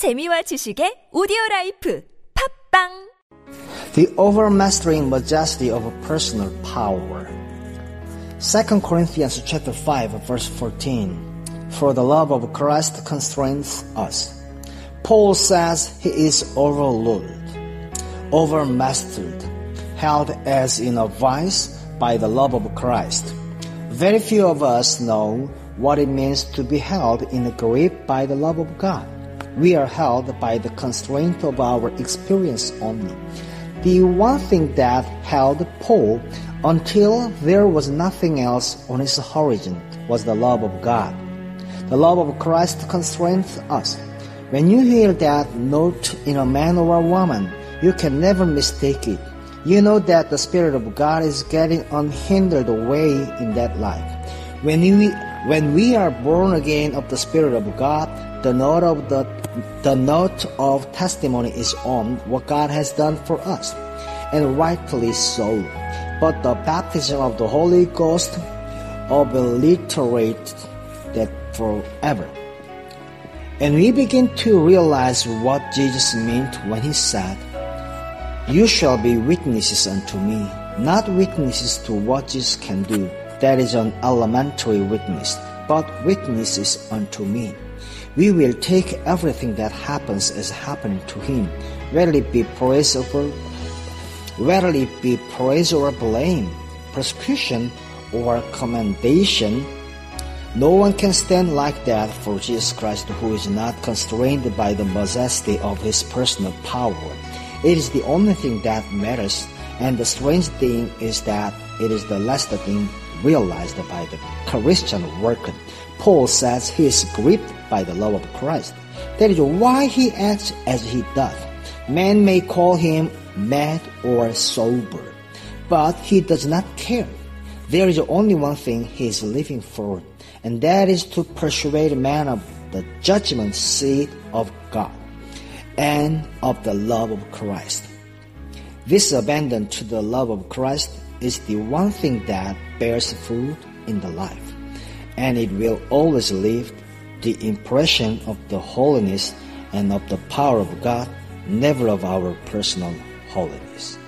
재미와 지식의 오디오 라이프 팝빵 The overmastering majesty of a personal power. 2 Corinthians chapter 5 verse 14. For the love of Christ constrains us. Paul says he is overruled, overmastered, held as in a vice by the love of Christ. Very few of us know what it means to be held in a grip by the love of God. We are held by the constraint of our experience only. The one thing that held Paul until there was nothing else on his horizon was the love of God. The love of Christ constrains us. When you hear that note in a man or a woman, you can never mistake it. You know that the Spirit of God is getting unhindered way in that life. When we, when we are born again of the Spirit of God, the note of the, the note of testimony is on what God has done for us, and rightfully so. But the baptism of the Holy Ghost obliterates that forever. And we begin to realize what Jesus meant when he said, You shall be witnesses unto me, not witnesses to what Jesus can do. That is an elementary witness, but witnesses unto me. We will take everything that happens as happening to him, whether be praise or whether it be praise or blame, persecution or commendation. No one can stand like that for Jesus Christ who is not constrained by the majesty of his personal power. It is the only thing that matters, and the strange thing is that it is the last thing realized by the Christian worker. Paul says he is gripped by the love of Christ. That is why he acts as he does. Man may call him mad or sober, but he does not care. There is only one thing he is living for, and that is to persuade man of the judgment seat of God and of the love of Christ. This abandon to the love of Christ is the one thing that bears fruit in the life, and it will always leave the impression of the holiness and of the power of God, never of our personal holiness.